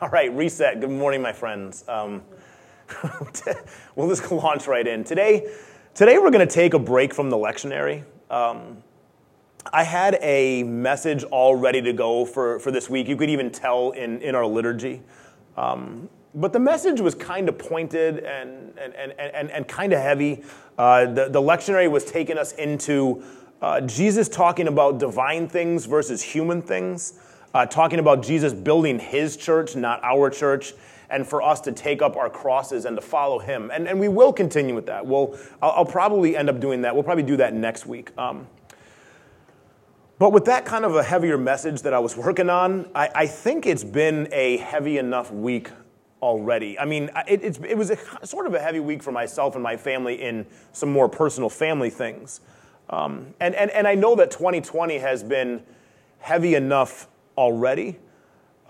All right, reset. Good morning, my friends. Um, we'll just launch right in. Today, today we're going to take a break from the lectionary. Um, I had a message all ready to go for, for this week. You could even tell in, in our liturgy. Um, but the message was kind of pointed and, and, and, and, and kind of heavy. Uh, the, the lectionary was taking us into uh, Jesus talking about divine things versus human things, uh, talking about Jesus building his church, not our church, and for us to take up our crosses and to follow him. And, and we will continue with that. We'll, I'll, I'll probably end up doing that. We'll probably do that next week. Um, but with that kind of a heavier message that I was working on, I, I think it's been a heavy enough week already. I mean, it, it was a, sort of a heavy week for myself and my family in some more personal family things. Um, and, and, and I know that 2020 has been heavy enough already.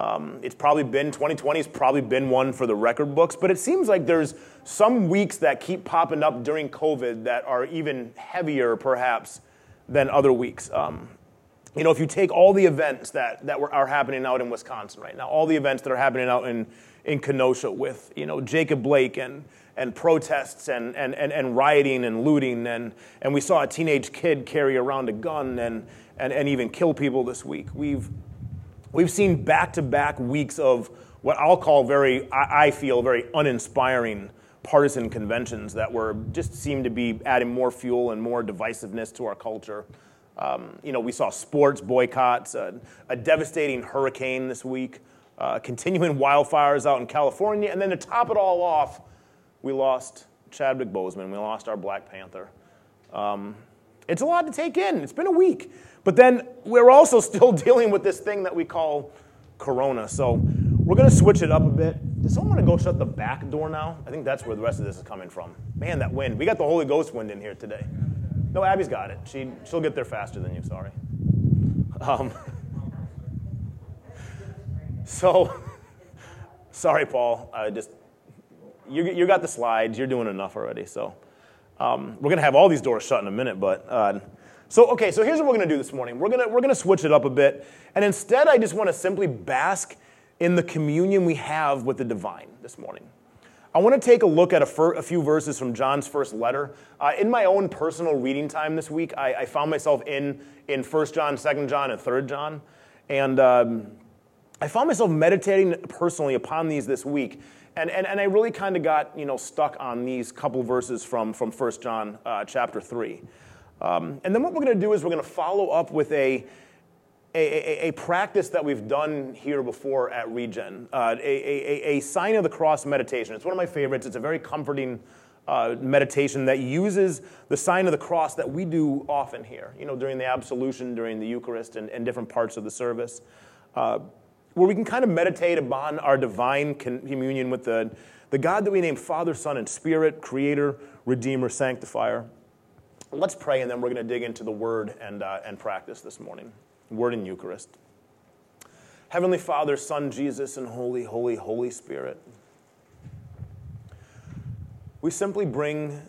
Um, it's probably been, 2020 has probably been one for the record books, but it seems like there's some weeks that keep popping up during COVID that are even heavier, perhaps, than other weeks. Um, you know, if you take all the events that, that were, are happening out in Wisconsin right now, all the events that are happening out in, in Kenosha with, you know, Jacob Blake and, and protests and, and, and, and rioting and looting. And, and we saw a teenage kid carry around a gun and, and, and even kill people this week. We've, we've seen back to back weeks of what I'll call very, I feel, very uninspiring partisan conventions that were just seem to be adding more fuel and more divisiveness to our culture. Um, you know, we saw sports boycotts, a, a devastating hurricane this week, uh, continuing wildfires out in California, and then to top it all off, we lost Chadwick Boseman. We lost our Black Panther. Um, it's a lot to take in. It's been a week. But then we're also still dealing with this thing that we call Corona. So we're going to switch it up a bit. Does someone want to go shut the back door now? I think that's where the rest of this is coming from. Man, that wind. We got the Holy Ghost wind in here today. No, Abby's got it. She, she'll get there faster than you, sorry. Um, so, sorry, Paul. I just you, you got the slides. You're doing enough already. So um, we're going to have all these doors shut in a minute. But uh, so, okay, so here's what we're going to do this morning. We're going to we're going to switch it up a bit. And instead, I just want to simply bask in the communion we have with the divine this morning. I want to take a look at a, fir- a few verses from John's first letter. Uh, in my own personal reading time this week, I, I, found myself in, in 1 John, 2 John, and 3 John. And um, I found myself meditating personally upon these this week. And, and, and I really kind of got you know, stuck on these couple verses from, from 1 John uh, chapter 3. Um, and then what we're going to do is we're going to follow up with a, a, a, a, practice that we've done here before at Regen, uh, a, a, sign of the cross meditation. It's one of my favorites. It's a very comforting uh, meditation that uses the sign of the cross that we do often here, you know, during the absolution, during the Eucharist, and, and different parts of the service. Uh, where we can kind of meditate upon our divine communion with the, the God that we name Father, Son, and Spirit, Creator, Redeemer, Sanctifier. Let's pray, and then we're going to dig into the Word and, uh, and practice this morning. Word and Eucharist. Heavenly Father, Son, Jesus, and Holy, Holy, Holy Spirit. We simply bring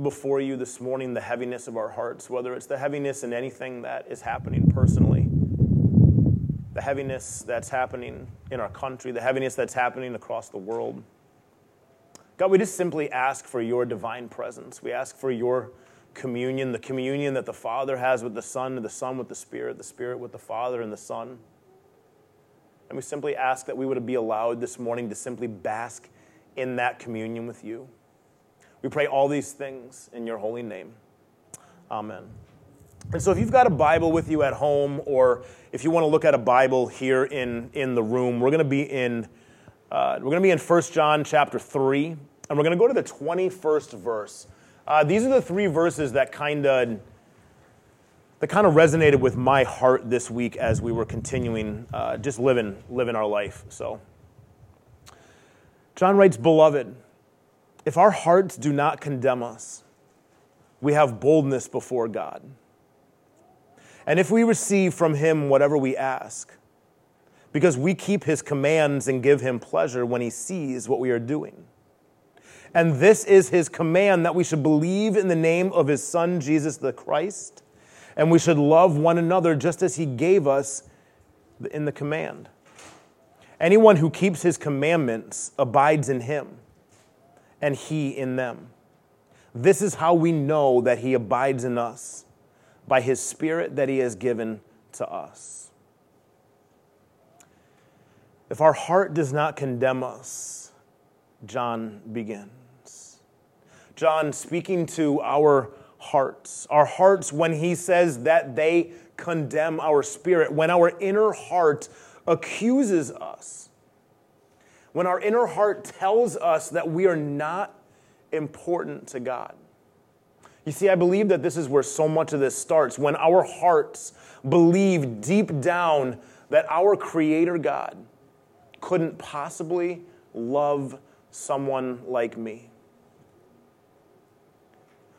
before you this morning the heaviness of our hearts, whether it's the heaviness in anything that is happening personally the heaviness that's happening in our country, the heaviness that's happening across the world. God, we just simply ask for your divine presence. We ask for your communion, the communion that the Father has with the Son, and the Son with the Spirit, the Spirit with the Father and the Son. And we simply ask that we would be allowed this morning to simply bask in that communion with you. We pray all these things in your holy name. Amen. And so, if you've got a Bible with you at home, or if you want to look at a Bible here in, in the room, we're going to be in uh, we're going to be in 1 John chapter 3, and we're going to go to the 21st verse. Uh, these are the three verses that kind of that kind of resonated with my heart this week as we were continuing uh, just living living our life. So, John writes, "Beloved, if our hearts do not condemn us, we have boldness before God." And if we receive from him whatever we ask, because we keep his commands and give him pleasure when he sees what we are doing. And this is his command that we should believe in the name of his Son, Jesus the Christ, and we should love one another just as he gave us in the command. Anyone who keeps his commandments abides in him, and he in them. This is how we know that he abides in us by his Spirit that he has given to us. If our heart does not condemn us, John begins. John speaking to our hearts, our hearts when he says that they condemn our spirit, when our inner heart accuses us, when our inner heart tells us that we are not important to God. You see, I believe that this is where so much of this starts when our hearts believe deep down that our Creator God couldn't possibly love someone like me.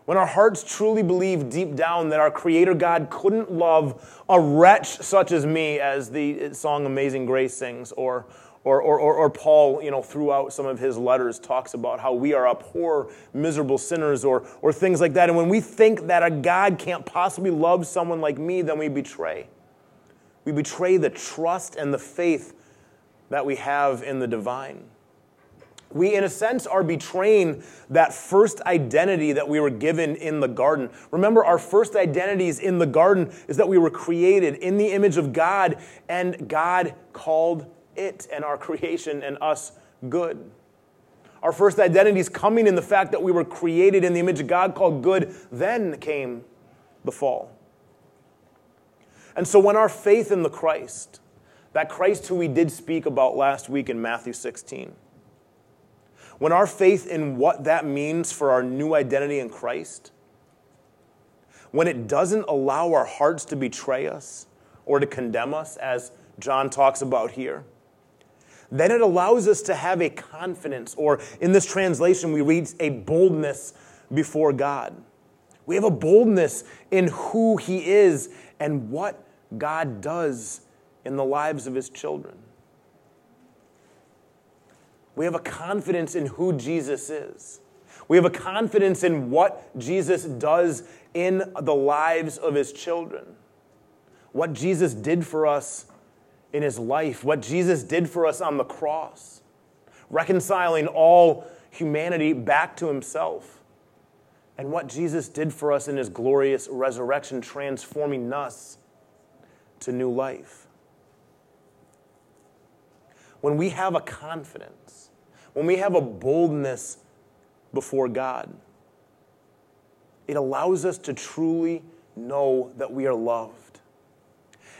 When our hearts truly believe deep down that our Creator God couldn't love a wretch such as me, as the song Amazing Grace sings, or, or, or, or, Paul, you know, throughout some of his letters talks about how we are a poor, miserable sinners, or, or things like that. And when we think that a God can't possibly love someone like me, then we betray. We betray the trust and the faith that we have in the divine we, in a sense, are betraying that first identity that we were given in the garden. Remember, our first identities in the garden is that we were created in the image of God, and God called it and our creation and us good. Our first identity is coming in the fact that we were created in the image of God called good, then came the fall. And so, when our faith in the Christ, that Christ who we did speak about last week in Matthew 16, when our faith in what that means for our new identity in Christ, when it doesn't allow our hearts to betray us or to condemn us, as John talks about here, then it allows us to have a confidence, or in this translation, we read a boldness before God. We have a boldness in who He is and what God does in the lives of His children. We have a confidence in who Jesus is. We have a confidence in what Jesus does in the lives of his children. What Jesus did for us in his life, what Jesus did for us on the cross, reconciling all humanity back to himself, and what Jesus did for us in his glorious resurrection, transforming us to new life. When we have a confidence, when we have a boldness before God, it allows us to truly know that we are loved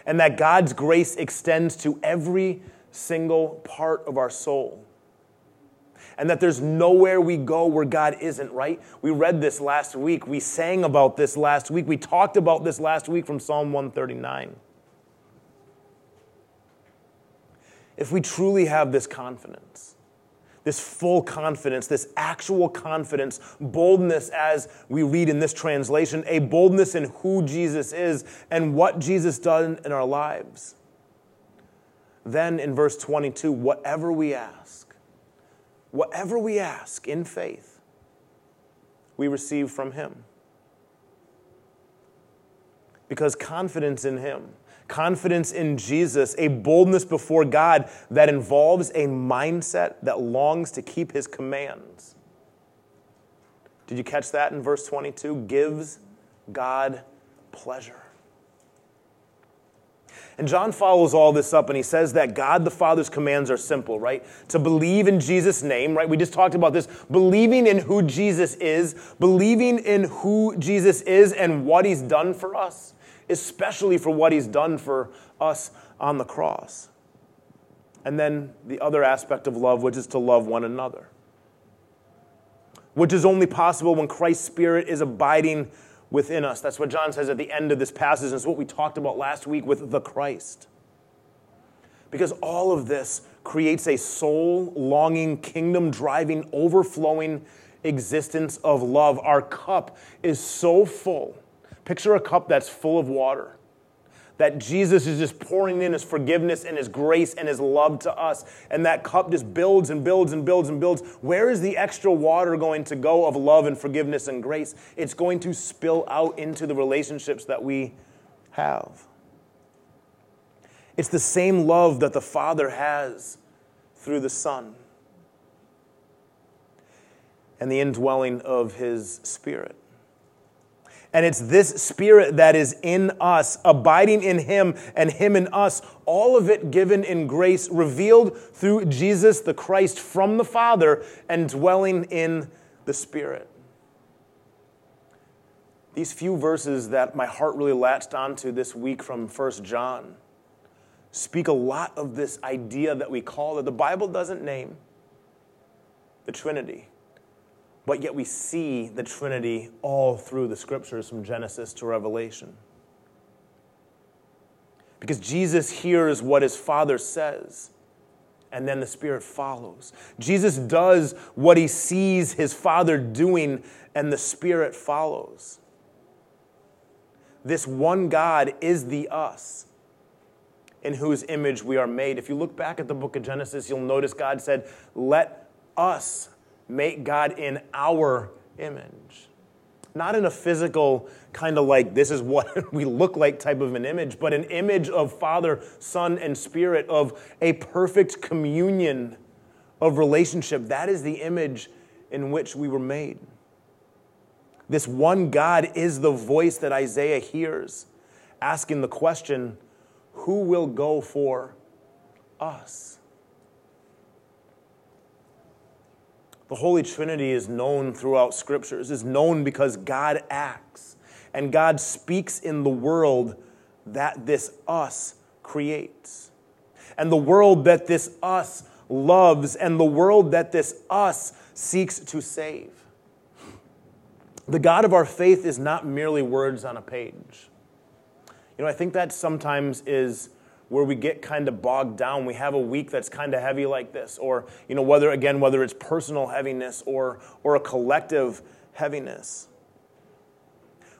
and that God's grace extends to every single part of our soul. And that there's nowhere we go where God isn't, right? We read this last week. We sang about this last week. We talked about this last week from Psalm 139. If we truly have this confidence, this full confidence, this actual confidence, boldness as we read in this translation, a boldness in who Jesus is and what Jesus done in our lives. Then in verse 22, whatever we ask, whatever we ask in faith, we receive from Him. Because confidence in Him confidence in Jesus, a boldness before God that involves a mindset that longs to keep his commands. Did you catch that in verse 22? Gives God pleasure. And John follows all this up and he says that God the Father's commands are simple, right? To believe in Jesus' name, right? We just talked about this. Believing in who Jesus is, believing in who Jesus is and what he's done for us especially for what he's done for us on the cross. And then the other aspect of love, which is to love one another, which is only possible when Christ's Spirit is abiding within us. That's what John says at the end of this passage, and it's what we talked about last week with the Christ. Because all of this creates a soul longing, kingdom driving, overflowing existence of love. Our cup is so full Picture a cup that's full of water. That Jesus is just pouring in his forgiveness and his grace and his love to us. And that cup just builds and builds and builds and builds. Where is the extra water going to go of love and forgiveness and grace? It's going to spill out into the relationships that we have. It's the same love that the Father has through the Son and the indwelling of His Spirit. And it's this Spirit that is in us, abiding in Him and Him in us, all of it given in grace, revealed through Jesus the Christ from the Father and dwelling in the Spirit. These few verses that my heart really latched onto this week from 1 John speak a lot of this idea that we call that the Bible doesn't name the Trinity but yet we see the Trinity all through the scriptures from Genesis to Revelation. Because Jesus hears what his Father says, and then the Spirit follows. Jesus does what he sees his Father doing, and the Spirit follows. This one God is the us in whose image we are made. If you look back at the book of Genesis, you'll notice God said, Let us make God in our image. Not in a physical, kind of like this is what we look like type of an image, but an image of Father, Son, and Spirit, of a perfect communion of relationship. That is the image in which we were made. This one God is the voice that Isaiah hears, asking the question who will go for us? The Holy Trinity is known throughout scriptures, is known because God acts and God speaks in the world that this us creates. And the world that this us loves and the world that this us seeks to save. The God of our faith is not merely words on a page. You know, I think that sometimes is where we get kind of bogged down. We have a week that's kind of heavy like this, or you know, whether again, whether it's personal heaviness or or a collective heaviness.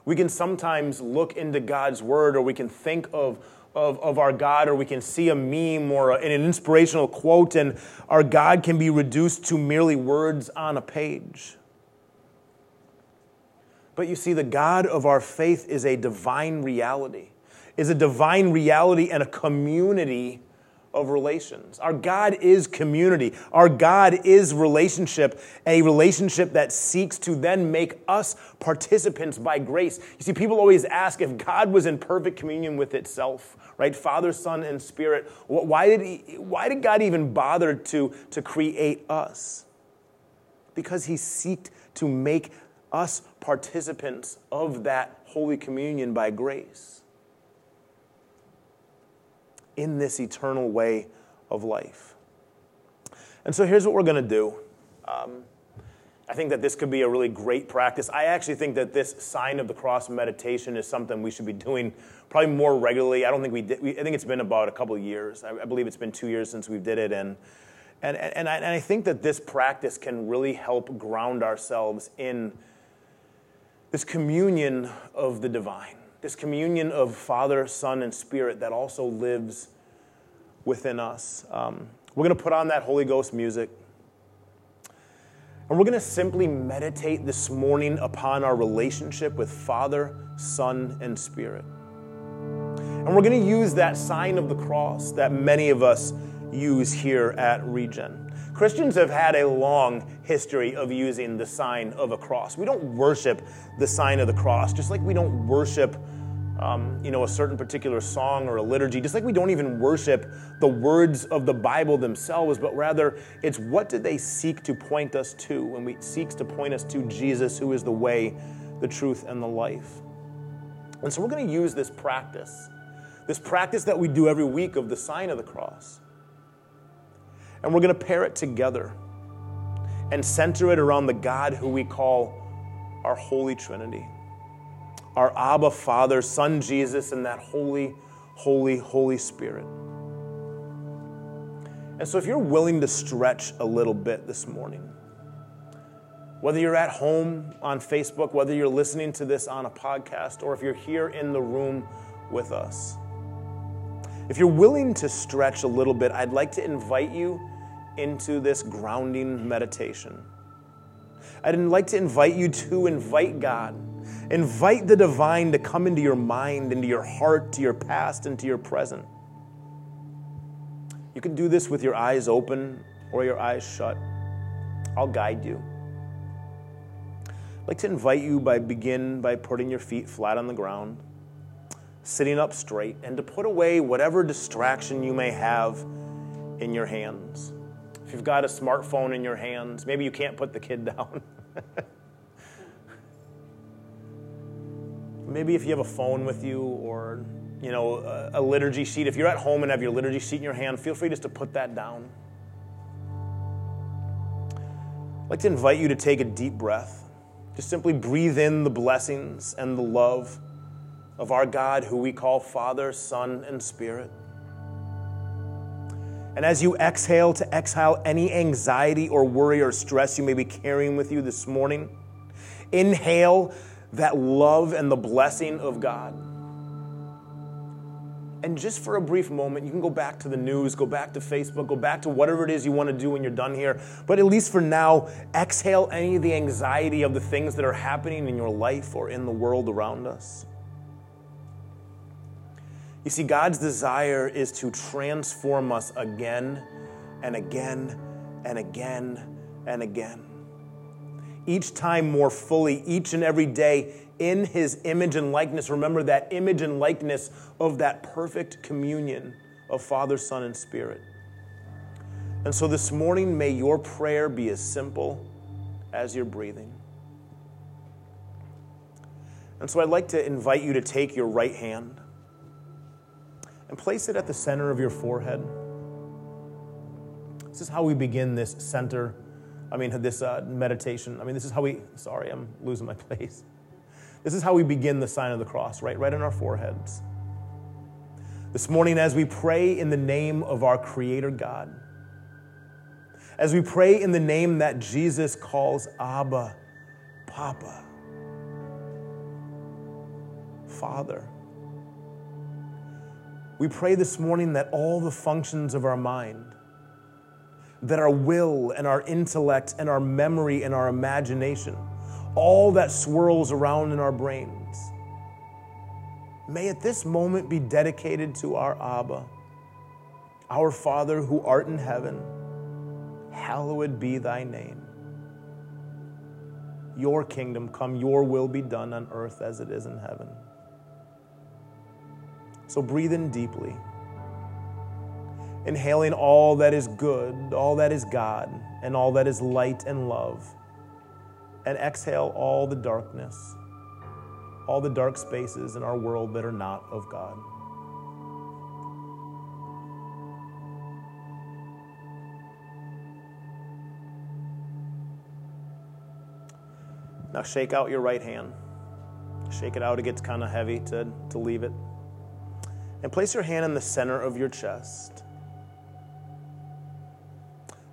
We can sometimes look into God's word, or we can think of of, of our God, or we can see a meme or a, an inspirational quote, and our God can be reduced to merely words on a page. But you see, the God of our faith is a divine reality is a divine reality and a community of relations. Our God is community. Our God is relationship, a relationship that seeks to then make us participants by grace. You see, people always ask if God was in perfect communion with itself, right? Father, Son, and Spirit. Why did, he, why did God even bother to, to create us? Because he seeked to make us participants of that Holy Communion by grace in this eternal way of life. And so here's what we're going to do. Um, I think that this could be a really great practice. I actually think that this sign of the cross meditation is something we should be doing probably more regularly. I don't think we did. We, I think it's been about a couple years. I, I, believe it's been two years since we did it, and and and I, and I think that this practice can really help ground ourselves in this communion of the divine this communion of Father, Son, and Spirit that also lives within us. Um, we're going to put on that Holy Ghost music. And we're going to simply meditate this morning upon our relationship with Father, Son, and Spirit. And we're going to use that sign of the cross that many of us use here at Regen. Christians have had a long history of using the sign of a cross. We don't worship the sign of the cross, just like we don't worship um, you know, a certain particular song or a liturgy, just like we don't even worship the words of the Bible themselves, but rather it's what do they seek to point us to when we seeks to point us to Jesus, who is the way, the truth, and the life. And so we're going to use this practice, this practice that we do every week of the sign of the cross. And we're going to pair it together and center it around the God who we call our Holy Trinity our Abba Father, Son Jesus, and that Holy, Holy, Holy Spirit. And so, if you're willing to stretch a little bit this morning, whether you're at home on Facebook, whether you're listening to this on a podcast, or if you're here in the room with us, if you're willing to stretch a little bit, I'd like to invite you into this grounding meditation. I'd like to invite you to invite God Invite the divine to come into your mind, into your heart, to your past, into your present. You can do this with your eyes open or your eyes shut. I'll guide you. I'd like to invite you by begin by putting your feet flat on the ground, sitting up straight, and to put away whatever distraction you may have in your hands. If you've got a smartphone in your hands, maybe you can't put the kid down. Maybe if you have a phone with you or you know a, a liturgy sheet if you're at home and have your liturgy sheet in your hand feel free just to put that down. I'd like to invite you to take a deep breath. Just simply breathe in the blessings and the love of our god who we call father son and spirit. And as you exhale to exhale any anxiety or worry or stress you may be carrying with you this morning inhale that love and the blessing of God. And just for a brief moment, you can go back to the news, go back to Facebook, go back to whatever it is you want to do when you're done here. But at least for now, exhale any of the anxiety of the things that are happening in your life or in the world around us. You see, God's desire is to transform us again and again and again and again each time more fully, each and every day in his image and likeness. Remember that image and likeness of that perfect communion of Father, Son, and Spirit. And so this morning, may your prayer be as simple as your breathing. And so I'd like to invite you to take your right hand and place it at the center of your forehead. This is how we begin this center I mean, this uh, meditation. I mean, this is how we, sorry, I'm losing my place. This is how we begin the sign of the cross, right? Right in our foreheads. This morning, as we pray in the name of our Creator God, as we pray in the name that Jesus calls Abba, Papa, Father, we pray this morning that all the functions of our mind, that our will and our intellect and our memory and our imagination, all that swirls around in our brains, may at this moment be dedicated to our Abba, our Father who art in heaven. Hallowed be thy name. Your kingdom come, your will be done on earth as it is in heaven. So breathe in deeply inhaling all that is good, all that is God, and all that is light and love. And exhale all the darkness, all the dark spaces in our world that are not of God. Now shake out your right hand. Shake it out, it gets kind of heavy to, to leave it. And place your hand in the center of your chest.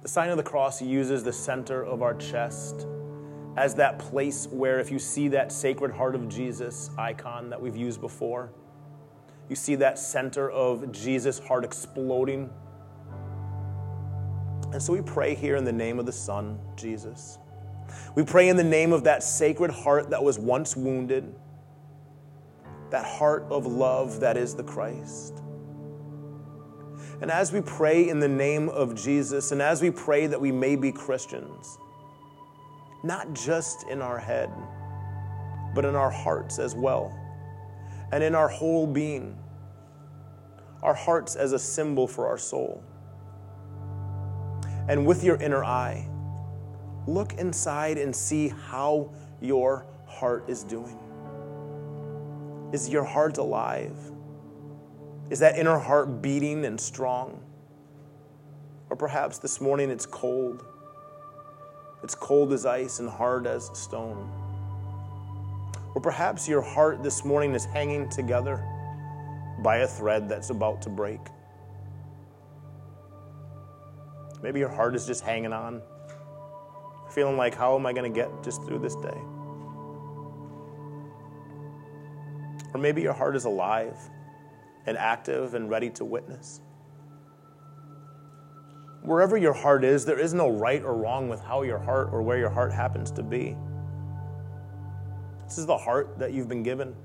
The sign of the cross uses the center of our chest as that place where, if you see that Sacred Heart of Jesus icon that we've used before, you see that center of Jesus' heart exploding. And so we pray here in the name of the Son, Jesus. We pray in the name of that sacred heart that was once wounded, that heart of love that is the Christ. And as we pray in the name of Jesus, and as we pray that we may be Christians, not just in our head, but in our hearts as well, and in our whole being, our hearts as a symbol for our soul. And with your inner eye, look inside and see how your heart is doing. Is your heart alive? Is that inner heart beating and strong? Or perhaps this morning it's cold. It's cold as ice and hard as stone. Or perhaps your heart this morning is hanging together by a thread that's about to break. Maybe your heart is just hanging on, feeling like, how am I going to get just through this day? Or maybe your heart is alive and active and ready to witness. Wherever your heart is, there is no right or wrong with how your heart or where your heart happens to be. This is the heart that you've been given.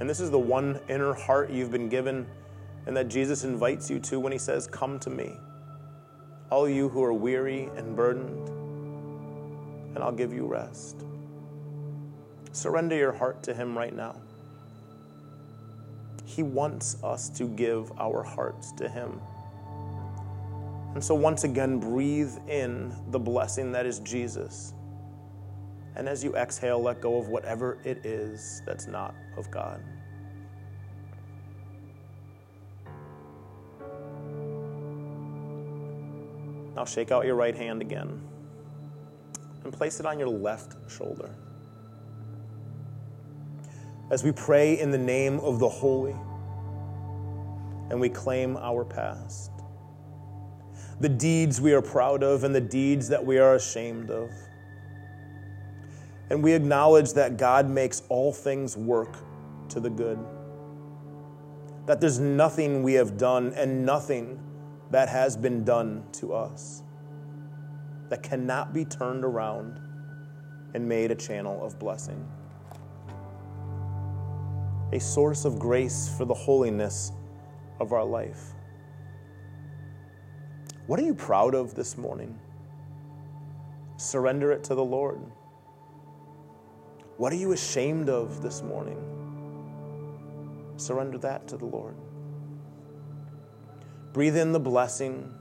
And this is the one inner heart you've been given, and that Jesus invites you to when he says, Come to me. all you who are weary and burdened, and I'll give you rest. Surrender your heart to Him right now. He wants us to give our hearts to Him. And so, once again, breathe in the blessing that is Jesus. And as you exhale, let go of whatever it is that's not of God. Now, shake out your right hand again and place it on your left shoulder. As we pray in the name of the holy and we claim our past the deeds we are proud of and the deeds that we are ashamed of. And we acknowledge that God makes all things work to the good. That there's nothing we have done and nothing that has been done to us that cannot be turned around and made a channel of blessing. A source of grace for the holiness of our life. What are you proud of this morning? Surrender it to the Lord. What are you ashamed of this morning? Surrender that to the Lord. Breathe in the blessing,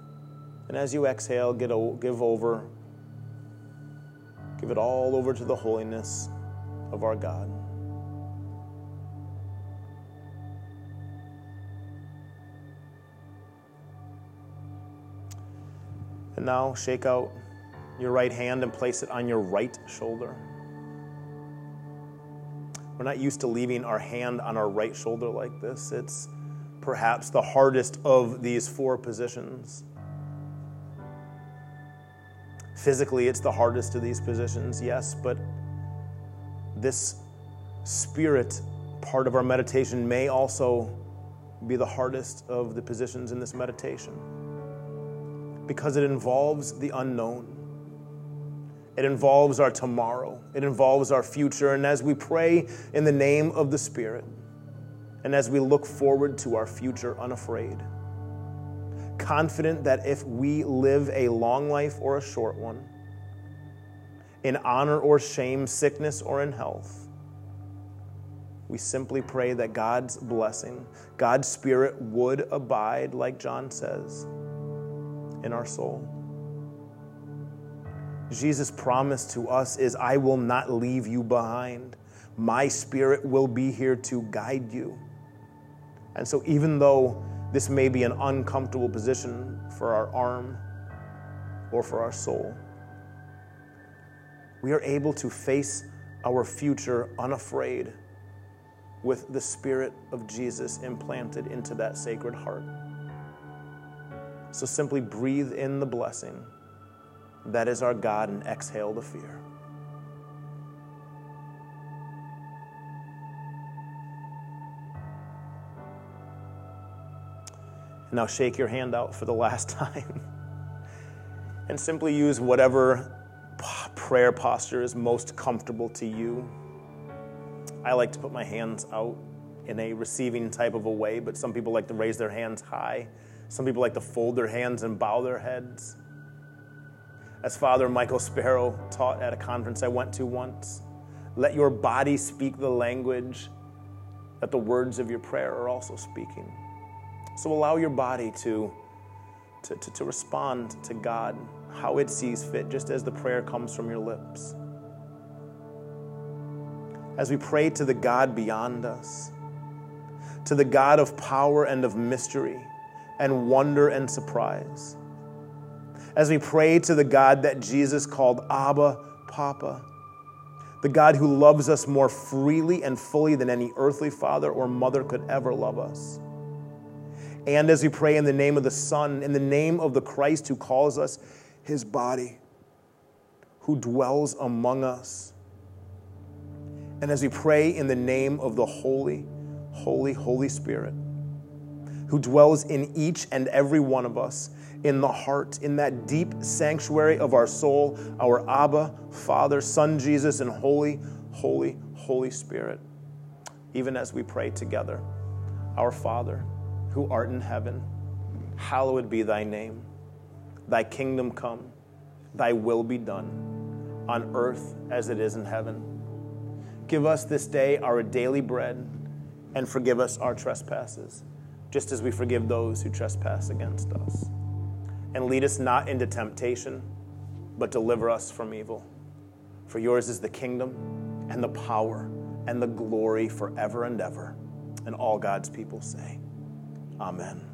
and as you exhale, o- give over. Give it all over to the holiness of our God. And now shake out your right hand and place it on your right shoulder. We're not used to leaving our hand on our right shoulder like this. It's perhaps the hardest of these four positions. Physically, it's the hardest of these positions, yes, but this spirit part of our meditation may also be the hardest of the positions in this meditation because it involves the unknown. It involves our tomorrow. It involves our future. And as we pray in the name of the Spirit, and as we look forward to our future unafraid, confident that if we live a long life or a short one, in honor or shame, sickness or in health, we simply pray that God's blessing, God's Spirit would abide, like John says in our soul. Jesus' promise to us is I will not leave you behind. My spirit will be here to guide you. And so, even though this may be an uncomfortable position for our arm or for our soul, we are able to face our future unafraid with the Spirit of Jesus implanted into that sacred heart. So simply breathe in the blessing. That is our God, and exhale the fear. Now shake your hand out for the last time and simply use whatever prayer posture is most comfortable to you. I like to put my hands out in a receiving type of a way, but some people like to raise their hands high. Some people like to fold their hands and bow their heads. As Father Michael Sparrow taught at a conference I went to once, let your body speak the language that the words of your prayer are also speaking. So allow your body to, to, to, to respond to God how it sees fit, just as the prayer comes from your lips. As we pray to the God beyond us, to the God of power and of mystery, and wonder and surprise. As we pray to the God that Jesus called Abba, Papa, the God who loves us more freely and fully than any earthly father or mother could ever love us. And as we pray in the name of the Son, in the name of the Christ who calls us his body, who dwells among us. And as we pray in the name of the Holy, Holy, Holy Spirit who dwells in each and every one of us, in the heart, in that deep sanctuary of our soul, our Abba, Father, Son Jesus, and Holy, Holy, Holy Spirit. Even as we pray together, Our Father, who art in heaven, hallowed be thy name. Thy kingdom come, thy will be done, on earth as it is in heaven. Give us this day our daily bread, and forgive us our trespasses, just as we forgive those who trespass against us. And lead us not into temptation, but deliver us from evil. For yours is the kingdom, and the power, and the glory forever and ever. And all God's people say, Amen.